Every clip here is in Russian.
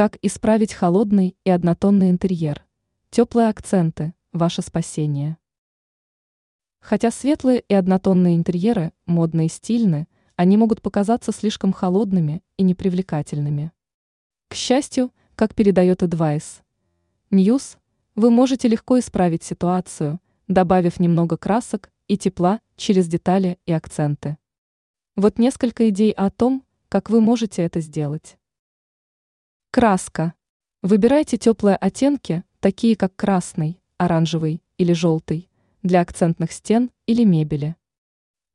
Как исправить холодный и однотонный интерьер? Теплые акценты – ваше спасение. Хотя светлые и однотонные интерьеры модны и стильны, они могут показаться слишком холодными и непривлекательными. К счастью, как передает Advice News, вы можете легко исправить ситуацию, добавив немного красок и тепла через детали и акценты. Вот несколько идей о том, как вы можете это сделать. Краска. Выбирайте теплые оттенки, такие как красный, оранжевый или желтый, для акцентных стен или мебели.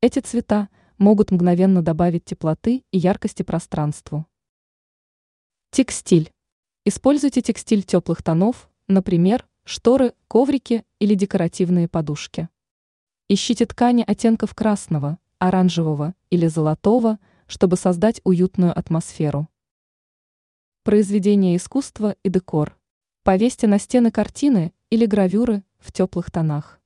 Эти цвета могут мгновенно добавить теплоты и яркости пространству. Текстиль. Используйте текстиль теплых тонов, например, шторы, коврики или декоративные подушки. Ищите ткани оттенков красного, оранжевого или золотого, чтобы создать уютную атмосферу. Произведение искусства и декор. Повесьте на стены картины или гравюры в теплых тонах.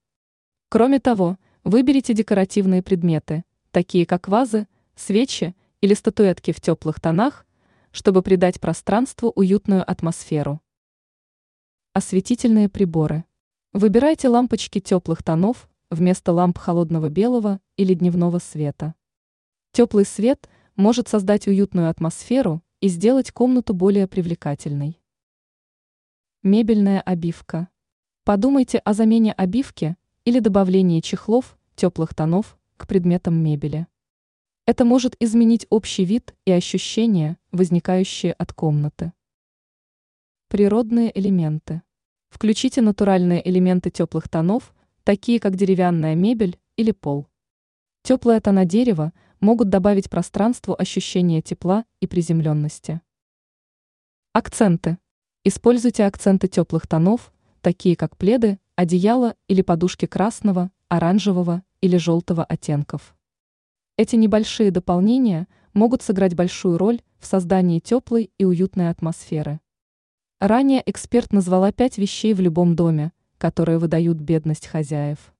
Кроме того, выберите декоративные предметы, такие как вазы, свечи или статуэтки в теплых тонах, чтобы придать пространству уютную атмосферу. Осветительные приборы. Выбирайте лампочки теплых тонов вместо ламп холодного белого или дневного света. Теплый свет может создать уютную атмосферу и сделать комнату более привлекательной. Мебельная обивка. Подумайте о замене обивки или добавлении чехлов теплых тонов к предметам мебели. Это может изменить общий вид и ощущения, возникающие от комнаты. Природные элементы. Включите натуральные элементы теплых тонов, такие как деревянная мебель или пол. Теплые тона дерева могут добавить пространству ощущение тепла и приземленности. Акценты. Используйте акценты теплых тонов, такие как пледы, одеяло или подушки красного, оранжевого или желтого оттенков. Эти небольшие дополнения могут сыграть большую роль в создании теплой и уютной атмосферы. Ранее эксперт назвала пять вещей в любом доме, которые выдают бедность хозяев.